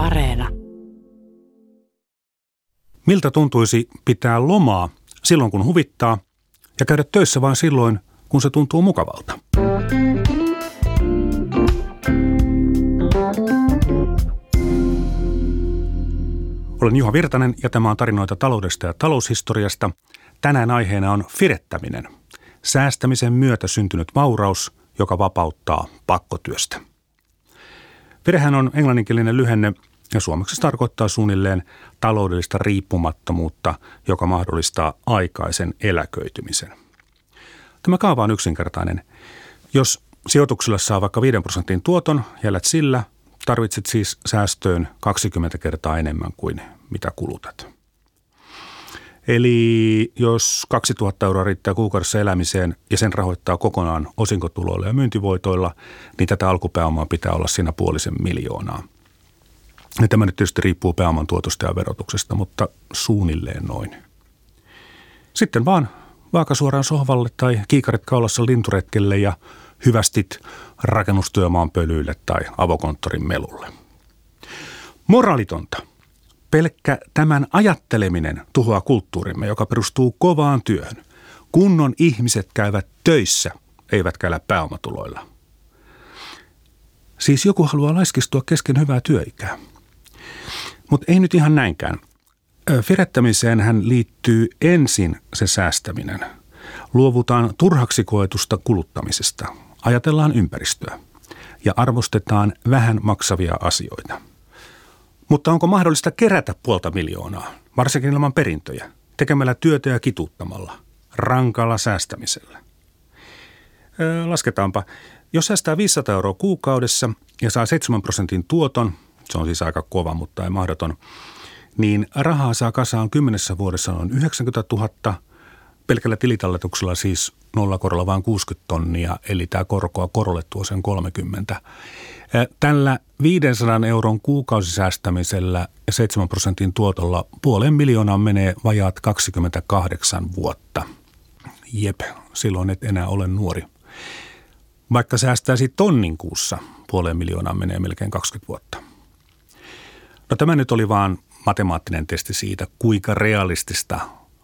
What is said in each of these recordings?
Areena. Miltä tuntuisi pitää lomaa silloin kun huvittaa ja käydä töissä vain silloin kun se tuntuu mukavalta? Olen Juha Virtanen ja tämä on tarinoita taloudesta ja taloushistoriasta. Tänään aiheena on firettäminen. Säästämisen myötä syntynyt vauraus, joka vapauttaa pakkotyöstä. Firehän on englanninkielinen lyhenne ja suomeksi se tarkoittaa suunnilleen taloudellista riippumattomuutta, joka mahdollistaa aikaisen eläköitymisen. Tämä kaava on yksinkertainen. Jos sijoituksella saa vaikka 5 prosentin tuoton, jäljät sillä, tarvitset siis säästöön 20 kertaa enemmän kuin mitä kulutat. Eli jos 2000 euroa riittää kuukaudessa elämiseen ja sen rahoittaa kokonaan osinkotuloilla ja myyntivoitoilla, niin tätä alkupääomaa pitää olla siinä puolisen miljoonaa. Ja tämä nyt tietysti riippuu pääoman tuotosta ja verotuksesta, mutta suunnilleen noin. Sitten vaan vaakasuoraan sohvalle tai kiikarit kaulassa linturetkelle ja hyvästit rakennustyömaan pölyille tai avokonttorin melulle. Moralitonta. Pelkkä tämän ajatteleminen tuhoaa kulttuurimme, joka perustuu kovaan työhön. Kunnon ihmiset käyvät töissä, eivät käydä pääomatuloilla. Siis joku haluaa laiskistua kesken hyvää työikää. Mutta ei nyt ihan näinkään. Firettämiseen hän liittyy ensin se säästäminen. Luovutaan turhaksi koetusta kuluttamisesta. Ajatellaan ympäristöä ja arvostetaan vähän maksavia asioita. Mutta onko mahdollista kerätä puolta miljoonaa, varsinkin ilman perintöjä, tekemällä työtä ja kituuttamalla, rankalla säästämisellä? Öö, lasketaanpa. Jos säästää 500 euroa kuukaudessa ja saa 7 prosentin tuoton, se on siis aika kova, mutta ei mahdoton, niin rahaa saa kasaan kymmenessä vuodessa noin 90 000, pelkällä tilitalletuksella siis nollakorolla vain 60 tonnia, eli tämä korkoa korolle tuo sen 30. Tällä 500 euron kuukausisäästämisellä ja 7 prosentin tuotolla puolen miljoonaa menee vajaat 28 vuotta. Jep, silloin et enää ole nuori. Vaikka säästäisi tonnin kuussa, puoleen miljoonaa menee melkein 20 vuotta. No tämä nyt oli vaan matemaattinen testi siitä, kuinka realistista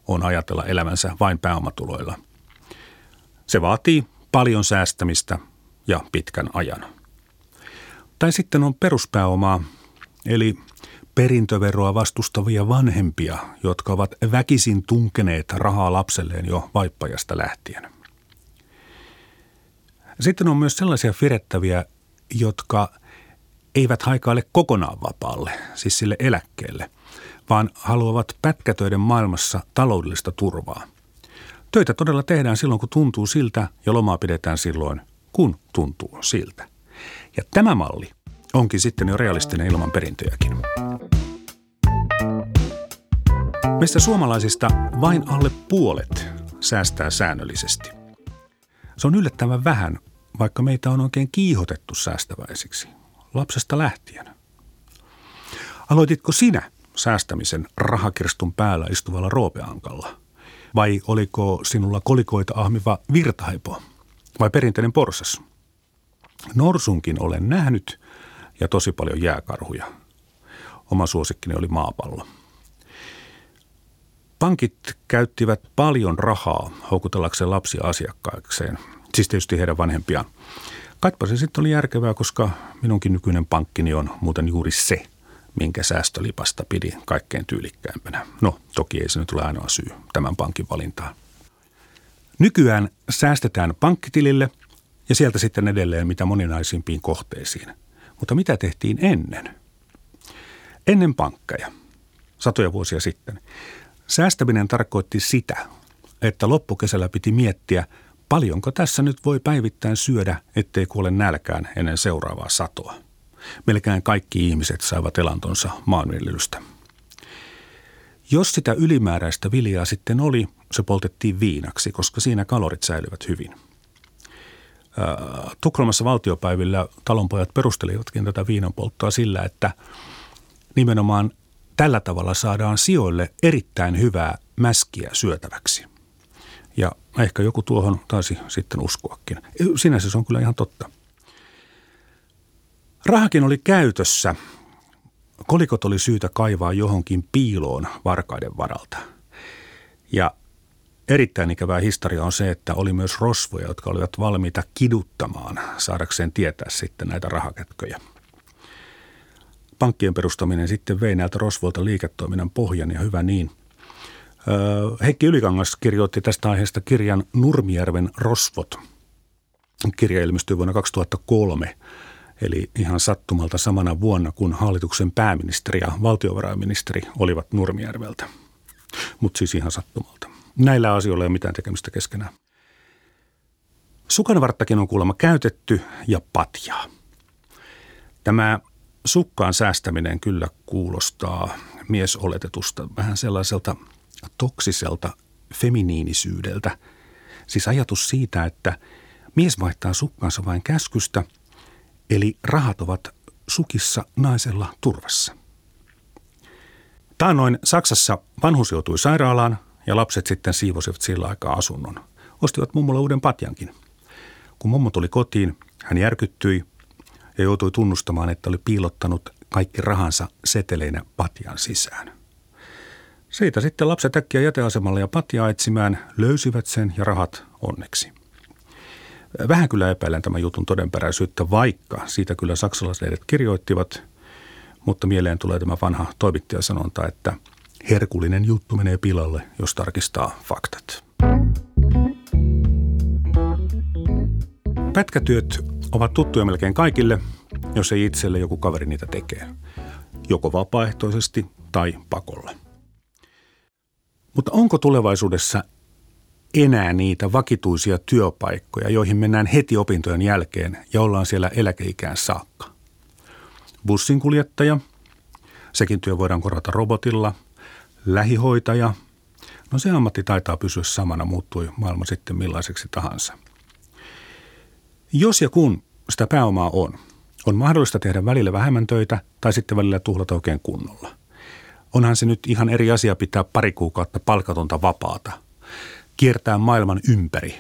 on ajatella elämänsä vain pääomatuloilla. Se vaatii paljon säästämistä ja pitkän ajan. Tai sitten on peruspääomaa, eli perintöveroa vastustavia vanhempia, jotka ovat väkisin tunkeneet rahaa lapselleen jo vaippajasta lähtien. Sitten on myös sellaisia firettäviä, jotka eivät haikaile kokonaan vapaalle, siis sille eläkkeelle, vaan haluavat pätkätöiden maailmassa taloudellista turvaa. Töitä todella tehdään silloin, kun tuntuu siltä, ja lomaa pidetään silloin, kun tuntuu siltä. Ja tämä malli onkin sitten jo realistinen ilman perintöjäkin. Meistä suomalaisista vain alle puolet säästää säännöllisesti. Se on yllättävän vähän, vaikka meitä on oikein kiihotettu säästäväisiksi lapsesta lähtien. Aloititko sinä säästämisen rahakirstun päällä istuvalla roopeankalla? Vai oliko sinulla kolikoita ahmiva virtaipo? Vai perinteinen porsas? Norsunkin olen nähnyt ja tosi paljon jääkarhuja. Oma suosikkini oli maapallo. Pankit käyttivät paljon rahaa houkutellakseen lapsia asiakkaakseen, siis tietysti heidän vanhempiaan. Kaipa se sitten oli järkevää, koska minunkin nykyinen pankkini on muuten juuri se, minkä säästölipasta pidi kaikkein tyylikkäämpänä. No, toki ei se nyt ole ainoa syy tämän pankin valintaan. Nykyään säästetään pankkitilille ja sieltä sitten edelleen mitä moninaisimpiin kohteisiin. Mutta mitä tehtiin ennen? Ennen pankkeja, satoja vuosia sitten, säästäminen tarkoitti sitä, että loppukesällä piti miettiä – Paljonko tässä nyt voi päivittäin syödä, ettei kuole nälkään ennen seuraavaa satoa? Melkein kaikki ihmiset saivat elantonsa maanviljelystä. Jos sitä ylimääräistä viljaa sitten oli, se poltettiin viinaksi, koska siinä kalorit säilyvät hyvin. Tukholmassa valtiopäivillä talonpojat perustelivatkin tätä viinanpolttoa sillä, että nimenomaan tällä tavalla saadaan sijoille erittäin hyvää mäskiä syötäväksi – ja ehkä joku tuohon taisi sitten uskoakin. Sinänsä se on kyllä ihan totta. Rahakin oli käytössä, kolikot oli syytä kaivaa johonkin piiloon varkaiden varalta. Ja erittäin ikävää historia on se, että oli myös rosvoja, jotka olivat valmiita kiduttamaan saadakseen tietää sitten näitä rahakätköjä. Pankkien perustaminen sitten vei näiltä rosvoilta liiketoiminnan pohjan ja hyvä niin. Heikki Ylikangas kirjoitti tästä aiheesta kirjan Nurmijärven rosvot. Kirja ilmestyi vuonna 2003 Eli ihan sattumalta samana vuonna, kun hallituksen pääministeri ja valtiovarainministeri olivat Nurmijärveltä. Mutta siis ihan sattumalta. Näillä asioilla ei ole mitään tekemistä keskenään. Sukanvarttakin on kuulemma käytetty ja patjaa. Tämä sukkaan säästäminen kyllä kuulostaa miesoletetusta vähän sellaiselta toksiselta feminiinisyydeltä. Siis ajatus siitä, että mies vaihtaa sukkansa vain käskystä – eli rahat ovat sukissa naisella turvassa. Taannoin Saksassa vanhus joutui sairaalaan ja lapset sitten siivosivat sillä aikaa asunnon. Ostivat mummolle uuden patjankin. Kun mummo tuli kotiin, hän järkyttyi ja joutui tunnustamaan, että oli piilottanut kaikki rahansa seteleinä patjan sisään. Siitä sitten lapset äkkiä jäteasemalle ja patjaa etsimään, löysivät sen ja rahat onneksi. Vähän kyllä epäilen tämän jutun todenperäisyyttä, vaikka siitä kyllä saksalaislehdet kirjoittivat, mutta mieleen tulee tämä vanha toimittajasanonta, että herkullinen juttu menee pilalle, jos tarkistaa faktat. Pätkätyöt ovat tuttuja melkein kaikille, jos ei itselle joku kaveri niitä tekee. Joko vapaaehtoisesti tai pakolla. Mutta onko tulevaisuudessa enää niitä vakituisia työpaikkoja, joihin mennään heti opintojen jälkeen ja ollaan siellä eläkeikään saakka. Bussinkuljettaja, sekin työ voidaan korvata robotilla, lähihoitaja, no se ammatti taitaa pysyä samana, muuttui maailma sitten millaiseksi tahansa. Jos ja kun sitä pääomaa on, on mahdollista tehdä välillä vähemmän töitä tai sitten välillä tuhlata oikein kunnolla. Onhan se nyt ihan eri asia pitää pari kuukautta palkatonta vapaata – kiertää maailman ympäri,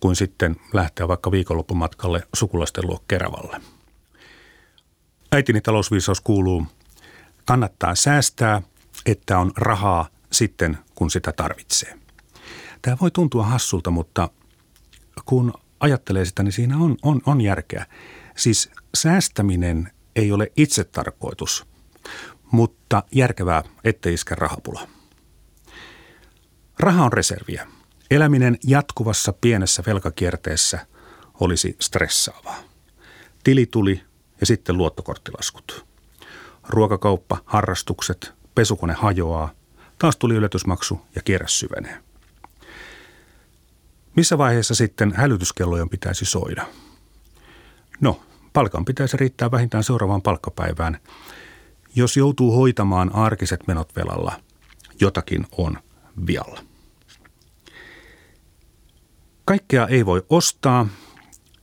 kuin sitten lähteä vaikka viikonloppumatkalle sukulaisten luo Keravalle. Äitini talousviisaus kuuluu, kannattaa säästää, että on rahaa sitten, kun sitä tarvitsee. Tämä voi tuntua hassulta, mutta kun ajattelee sitä, niin siinä on, on, on järkeä. Siis säästäminen ei ole itse tarkoitus, mutta järkevää, ettei iske rahapula. Raha on reserviä. Eläminen jatkuvassa pienessä velkakierteessä olisi stressaavaa. Tili tuli ja sitten luottokorttilaskut. Ruokakauppa, harrastukset, pesukone hajoaa, taas tuli yllätysmaksu ja kierre syvenee. Missä vaiheessa sitten hälytyskellojen pitäisi soida? No, palkan pitäisi riittää vähintään seuraavaan palkkapäivään. Jos joutuu hoitamaan arkiset menot velalla, jotakin on vialla. Kaikkea ei voi ostaa,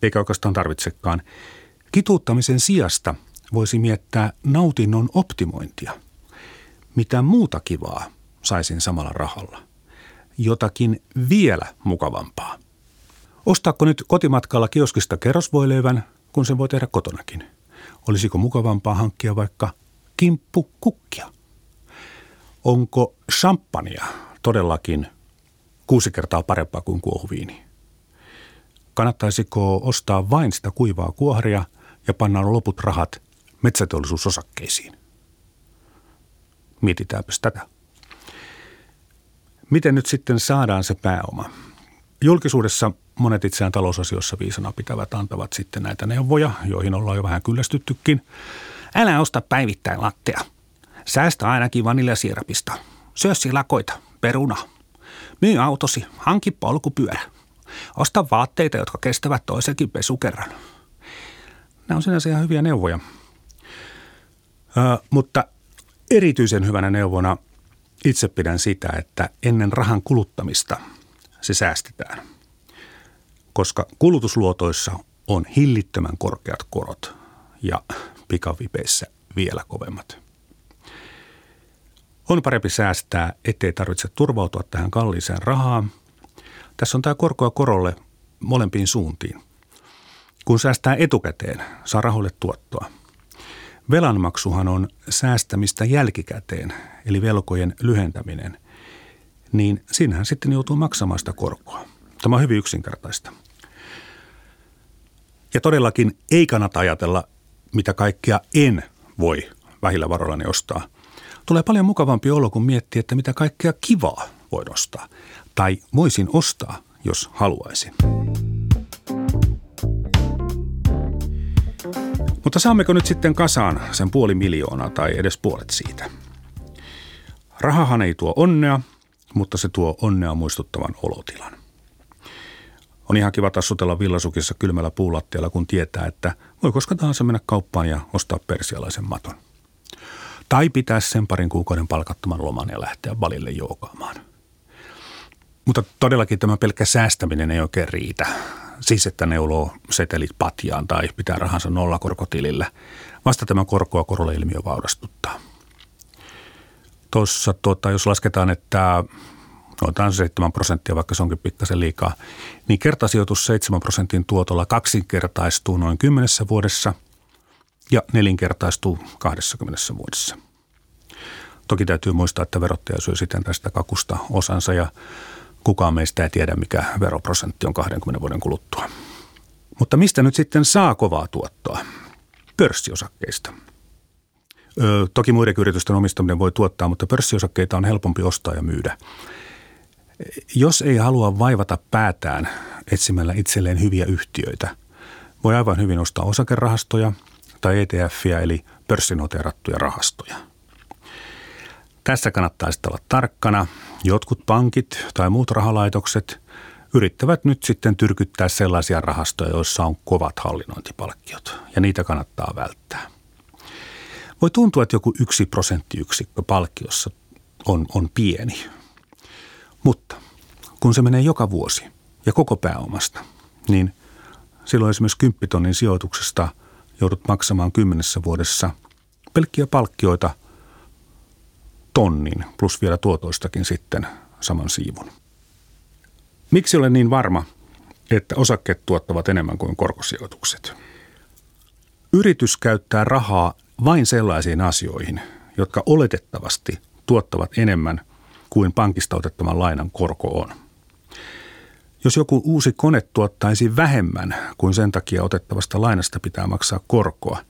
eikä oikeastaan tarvitsekaan. Kituuttamisen sijasta voisi miettää nautinnon optimointia. Mitä muuta kivaa saisin samalla rahalla? Jotakin vielä mukavampaa. Ostaako nyt kotimatkalla kioskista kerrosvoileivän, kun sen voi tehdä kotonakin? Olisiko mukavampaa hankkia vaikka kukkia? Onko champagnea todellakin kuusi kertaa parempaa kuin kuohuviini? Kannattaisiko ostaa vain sitä kuivaa kuoharia ja panna loput rahat metsäteollisuusosakkeisiin? Mietitäänpäs tätä. Miten nyt sitten saadaan se pääoma? Julkisuudessa monet itseään talousasioissa viisana pitävät antavat sitten näitä neuvoja, joihin ollaan jo vähän kyllästyttykin. Älä osta päivittäin lattea. Säästä ainakin vaniljasiirapista. Syö silakoita, peruna. Myy autosi, hanki polkupyörä. Osta vaatteita, jotka kestävät toisenkin pesukerran. Nämä on sinänsä ihan hyviä neuvoja. Ö, mutta erityisen hyvänä neuvona itse pidän sitä, että ennen rahan kuluttamista se säästetään. Koska kulutusluotoissa on hillittömän korkeat korot ja pikavipeissä vielä kovemmat. On parempi säästää, ettei tarvitse turvautua tähän kalliiseen rahaan. Tässä on tämä korkoa korolle molempiin suuntiin. Kun säästää etukäteen, saa rahoille tuottoa. Velanmaksuhan on säästämistä jälkikäteen, eli velkojen lyhentäminen. Niin siinähän sitten joutuu maksamaan sitä korkoa. Tämä on hyvin yksinkertaista. Ja todellakin ei kannata ajatella, mitä kaikkea en voi vähillä varoillani ostaa. Tulee paljon mukavampi olo, kun miettii, että mitä kaikkea kivaa voi ostaa. Tai voisin ostaa, jos haluaisin. Mutta saammeko nyt sitten kasaan sen puoli miljoonaa tai edes puolet siitä? Rahahan ei tuo onnea, mutta se tuo onnea muistuttavan olotilan. On ihan kiva tassutella villasukissa kylmällä puulattialla, kun tietää, että voi koska tahansa mennä kauppaan ja ostaa persialaisen maton. Tai pitää sen parin kuukauden palkattoman loman ja lähteä valille joukaamaan. Mutta todellakin tämä pelkkä säästäminen ei oikein riitä. Siis, että neuloo setelit patjaan tai pitää rahansa nollakorkotilillä. Vasta tämä korkoa korolle ilmiö vaurastuttaa. Tuossa, tuota, jos lasketaan, että noin 7 prosenttia, vaikka se onkin pikkasen liikaa, niin kertasijoitus 7 prosentin tuotolla kaksinkertaistuu noin kymmenessä vuodessa ja nelinkertaistuu 20 vuodessa. Toki täytyy muistaa, että verottaja syö sitten tästä kakusta osansa ja kukaan meistä ei tiedä, mikä veroprosentti on 20 vuoden kuluttua. Mutta mistä nyt sitten saa kovaa tuottoa? Pörssiosakkeista. Öö, toki muiden yritysten omistaminen voi tuottaa, mutta pörssiosakkeita on helpompi ostaa ja myydä – jos ei halua vaivata päätään etsimällä itselleen hyviä yhtiöitä, voi aivan hyvin ostaa osakerahastoja tai ETFiä eli pörssinoteerattuja rahastoja. Tässä kannattaa sitten olla tarkkana. Jotkut pankit tai muut rahalaitokset yrittävät nyt sitten tyrkyttää sellaisia rahastoja, joissa on kovat hallinnointipalkkiot, ja niitä kannattaa välttää. Voi tuntua, että joku yksi prosenttiyksikkö palkkiossa on, on pieni, mutta kun se menee joka vuosi ja koko pääomasta, niin silloin esimerkiksi 10 tonnin sijoituksesta joudut maksamaan kymmenessä vuodessa pelkkiä palkkioita tonnin plus vielä tuotoistakin sitten saman siivun. Miksi olen niin varma, että osakkeet tuottavat enemmän kuin korkosijoitukset? Yritys käyttää rahaa vain sellaisiin asioihin, jotka oletettavasti tuottavat enemmän kuin pankista otettavan lainan korko on. Jos joku uusi kone tuottaisi vähemmän kuin sen takia otettavasta lainasta pitää maksaa korkoa,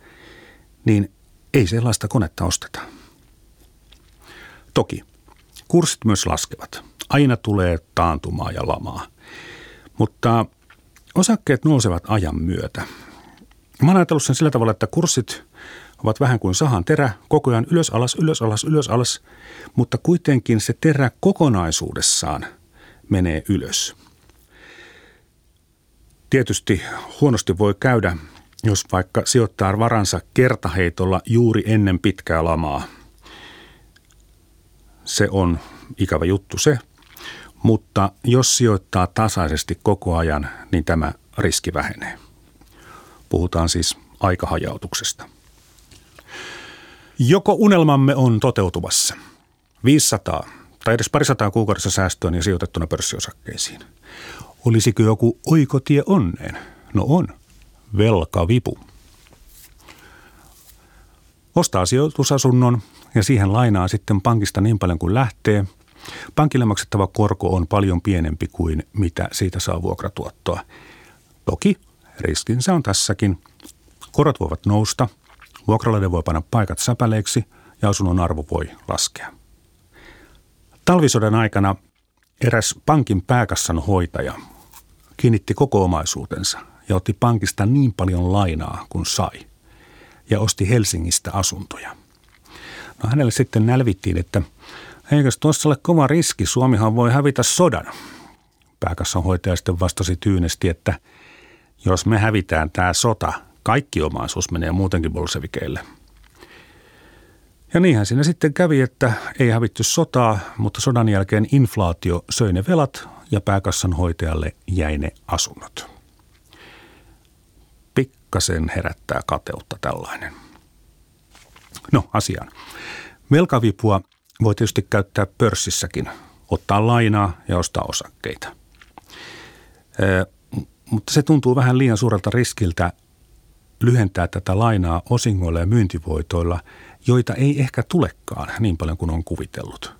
niin ei sellaista konetta osteta. Toki kurssit myös laskevat. Aina tulee taantumaa ja lamaa. Mutta osakkeet nousevat ajan myötä. Mä oon ajatellut sen sillä tavalla, että kurssit ovat vähän kuin sahan terä, koko ajan ylös alas, ylös alas, ylös alas, mutta kuitenkin se terä kokonaisuudessaan menee ylös. Tietysti huonosti voi käydä, jos vaikka sijoittaa varansa kertaheitolla juuri ennen pitkää lamaa. Se on ikävä juttu se, mutta jos sijoittaa tasaisesti koko ajan, niin tämä riski vähenee. Puhutaan siis aikahajautuksesta. Joko unelmamme on toteutumassa? 500 tai edes parisataa kuukaudessa säästöön ja sijoitettuna pörssiosakkeisiin. Olisiko joku oikotie onneen? No on. Velkavipu. Ostaa sijoitusasunnon ja siihen lainaa sitten pankista niin paljon kuin lähtee. Pankille maksettava korko on paljon pienempi kuin mitä siitä saa vuokratuottoa. Toki riskinsä on tässäkin. Korot voivat nousta – Vuokralainen voi panna paikat säpäleiksi ja asunnon arvo voi laskea. Talvisodan aikana eräs pankin pääkassan hoitaja kiinnitti koko omaisuutensa ja otti pankista niin paljon lainaa kuin sai ja osti Helsingistä asuntoja. No hänelle sitten nälvittiin, että eikös tuossa ole kova riski, Suomihan voi hävitä sodan. Pääkassan hoitaja sitten vastasi tyynesti, että jos me hävitään tämä sota, kaikki omaisuus menee muutenkin bolsevikeille. Ja niinhän siinä sitten kävi, että ei hävitty sotaa, mutta sodan jälkeen inflaatio söi ne velat ja pääkassan hoitajalle jäi ne asunnot. Pikkasen herättää kateutta tällainen. No asiaan. Velkavipua voi tietysti käyttää pörssissäkin, ottaa lainaa ja ostaa osakkeita. Ee, mutta se tuntuu vähän liian suurelta riskiltä lyhentää tätä lainaa osingoilla ja myyntivoitoilla, joita ei ehkä tulekaan niin paljon kuin on kuvitellut.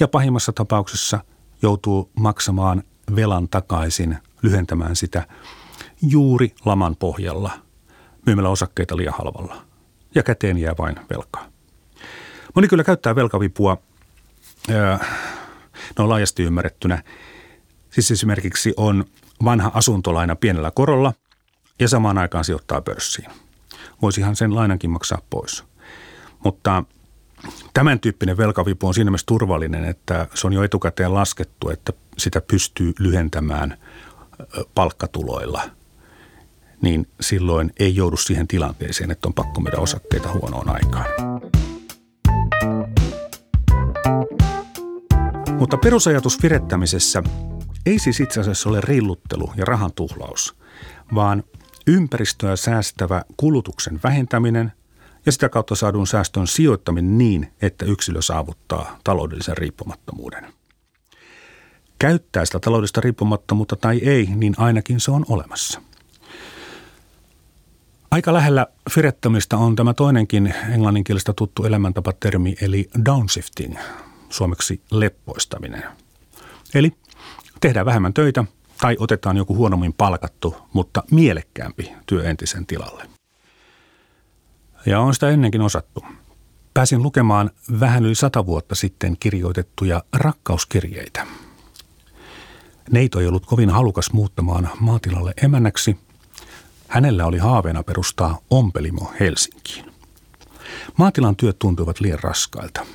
Ja pahimmassa tapauksessa joutuu maksamaan velan takaisin, lyhentämään sitä juuri laman pohjalla, myymällä osakkeita liian halvalla. Ja käteen jää vain velkaa. Moni kyllä käyttää velkavipua no laajasti ymmärrettynä. Siis esimerkiksi on vanha asuntolaina pienellä korolla ja samaan aikaan sijoittaa pörssiin. Voisihan sen lainankin maksaa pois. Mutta tämän tyyppinen velkavipu on siinä mielessä turvallinen, että se on jo etukäteen laskettu, että sitä pystyy lyhentämään palkkatuloilla. Niin silloin ei joudu siihen tilanteeseen, että on pakko myydä osakkeita huonoon aikaan. Mutta perusajatus virettämisessä ei siis itse asiassa ole rilluttelu ja rahan tuhlaus, vaan ympäristöä säästävä kulutuksen vähentäminen ja sitä kautta saadun säästön sijoittaminen niin, että yksilö saavuttaa taloudellisen riippumattomuuden. Käyttää sitä taloudellista riippumattomuutta tai ei, niin ainakin se on olemassa. Aika lähellä firettämistä on tämä toinenkin englanninkielistä tuttu elämäntapatermi eli downshifting, suomeksi leppoistaminen. Eli tehdään vähemmän töitä tai otetaan joku huonommin palkattu, mutta mielekkäämpi työ entisen tilalle. Ja on sitä ennenkin osattu. Pääsin lukemaan vähän yli sata vuotta sitten kirjoitettuja rakkauskirjeitä. Neito ei ollut kovin halukas muuttamaan maatilalle emännäksi. Hänellä oli haaveena perustaa ompelimo Helsinkiin. Maatilan työt tuntuivat liian raskailta –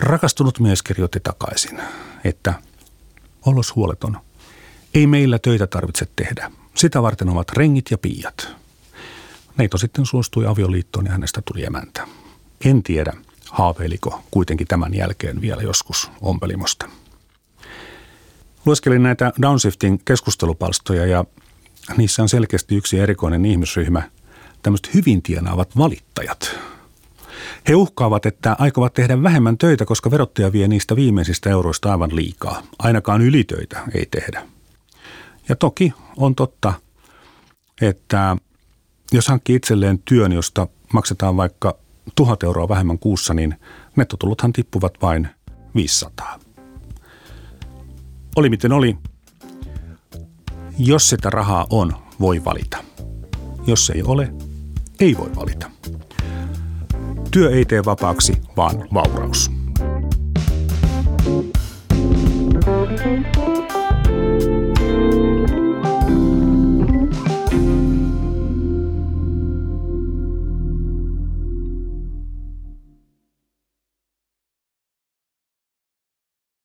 Rakastunut mies kirjoitti takaisin, että ollos huoleton. Ei meillä töitä tarvitse tehdä. Sitä varten ovat rengit ja piiat. Neito sitten suostui avioliittoon ja hänestä tuli emäntä. En tiedä, haaveiliko kuitenkin tämän jälkeen vielä joskus ompelimosta. Lueskelin näitä downshifting keskustelupalstoja ja niissä on selkeästi yksi erikoinen ihmisryhmä, tämmöiset hyvin tienaavat valittajat – he uhkaavat, että aikovat tehdä vähemmän töitä, koska verottaja vie niistä viimeisistä euroista aivan liikaa. Ainakaan ylitöitä ei tehdä. Ja toki on totta, että jos hankkii itselleen työn, josta maksetaan vaikka tuhat euroa vähemmän kuussa, niin nettotulothan tippuvat vain 500. Oli miten oli. Jos sitä rahaa on, voi valita. Jos ei ole, ei voi valita. Työ ei tee vapaaksi, vaan vauraus.